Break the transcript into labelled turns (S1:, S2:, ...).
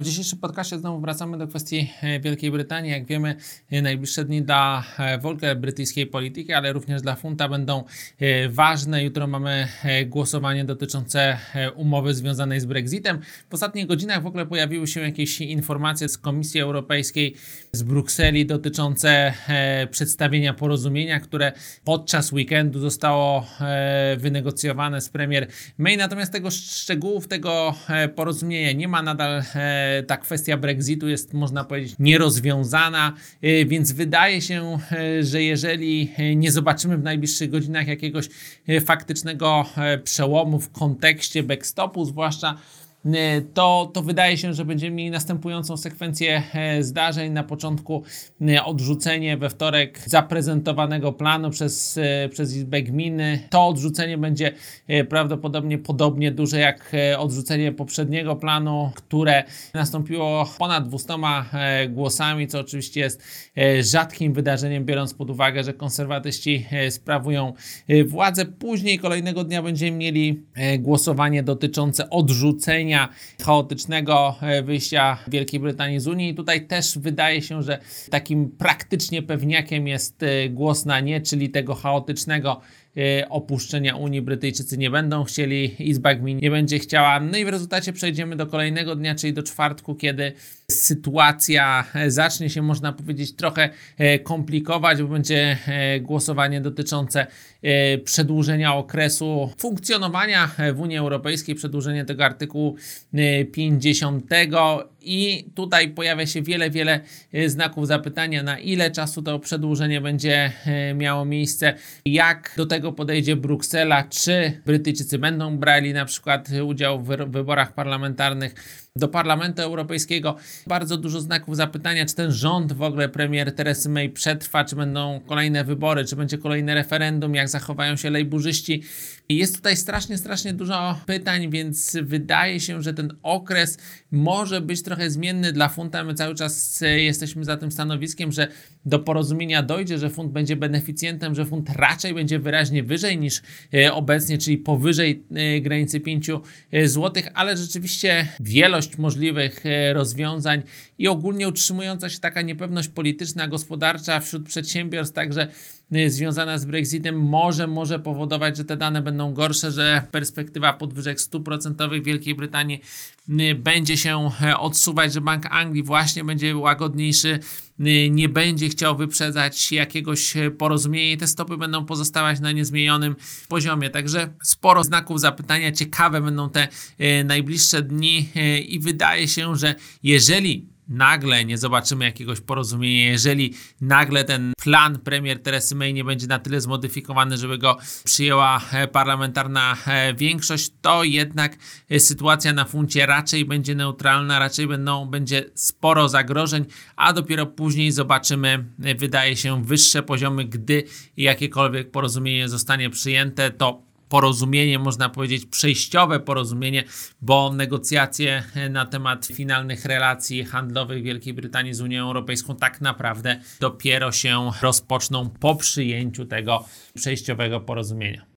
S1: W dzisiejszym podcastie znowu wracamy do kwestii e, Wielkiej Brytanii. Jak wiemy, e, najbliższe dni dla e, w ogóle brytyjskiej polityki, ale również dla funta będą ważne. Jutro mamy głosowanie dotyczące umowy związanej z Brexitem. W ostatnich godzinach w ogóle pojawiły się jakieś informacje z Komisji Europejskiej, z Brukseli dotyczące przedstawienia porozumienia, które podczas weekendu zostało wynegocjowane z premier May. Natomiast tego szczegółów tego porozumienia nie ma nadal ta kwestia Brexitu jest, można powiedzieć, nierozwiązana, e, więc wydaje się, e, że jeżeli e, nie zobaczymy w najbliższych godzinach jakiegoś faktycznego przełomu w kontekście backstopu, zwłaszcza to, to wydaje się, że będziemy mieli następującą sekwencję e, zdarzeń. Na początku e, odrzucenie we wtorek zaprezentowanego planu przez, przez Izbę Gminy. To odrzucenie będzie prawdopodobnie podobnie duże jak odrzucenie poprzedniego planu, które nastąpiło ponad 200 głosami, co oczywiście jest rzadkim wydarzeniem, biorąc pod uwagę, że konserwatyści sprawują władzę. Później kolejnego dnia będziemy mieli głosowanie dotyczące odrzucenia chaotycznego e, wyjścia Wielkiej Brytanii z Unii. I tutaj też wydaje się, że takim praktycznie pewniakiem jest e, głos na nie, czyli tego chaotycznego e, opuszczenia Unii Brytyjczycy nie będą chcieli, Izba Gmin nie będzie chciała. No i w rezultacie przejdziemy do kolejnego dnia, czyli do czwartku, kiedy sytuacja zacznie się, można powiedzieć, trochę komplikować, bo będzie głosowanie dotyczące przedłużenia okresu funkcjonowania w Unii Europejskiej, przedłużenie tego artykułu 50 i tutaj pojawia się wiele, wiele e, znaków zapytania, na ile czasu to przedłużenie będzie e, miało miejsce, jak do tego podejdzie Bruksela, czy Brytyjczycy będą brali na przykład udział w wyborach parlamentarnych do Parlamentu Europejskiego. Bardzo dużo znaków zapytania, czy ten rząd w ogóle premier Teresy May przetrwa, czy będą kolejne wybory, czy będzie kolejne referendum, jak zachowają się lejburzyści. Jest tutaj strasznie, strasznie dużo pytań, więc wydaje się, że ten okres może być trochę zmienny dla funta. My cały czas e, jesteśmy za tym stanowiskiem, że do porozumienia dojdzie, że fund będzie beneficjentem, że fund raczej będzie wyraźnie wyżej niż e, obecnie, czyli powyżej e, granicy 5 zł, ale rzeczywiście wielość możliwych rozwiązań i ogólnie utrzymująca się taka niepewność polityczna, gospodarcza wśród przedsiębiorstw, także związana z Brexitem może, może powodować, że te dane będą gorsze, że perspektywa podwyżek 100% w Wielkiej Brytanii y, będzie się e, odsuwać, że Bank Anglii właśnie będzie łagodniejszy, y, nie będzie chciał wyprzedzać jakiegoś e, porozumienia i te stopy będą pozostawać na niezmienionym poziomie. Także sporo znaków zapytania, ciekawe będą te e, najbliższe dni i wydaje się, że jeżeli nagle nie zobaczymy jakiegoś porozumienia, jeżeli nagle ten plan premier Teresy May nie będzie na tyle zmodyfikowany, żeby go przyjęła e, parlamentarna e, większość, to jednak e, sytuacja na funcie raczej będzie neutralna, raczej będą, będzie sporo zagrożeń, a dopiero później zobaczymy, wydaje się, wyższe poziomy, gdy jakiekolwiek porozumienie zostanie przyjęte, to porozumienie, można powiedzieć przejściowe porozumienie, bo negocjacje na temat finalnych relacji handlowych Wielkiej Brytanii z Unią Europejską tak naprawdę dopiero się rozpoczną po przyjęciu tego przejściowego porozumienia.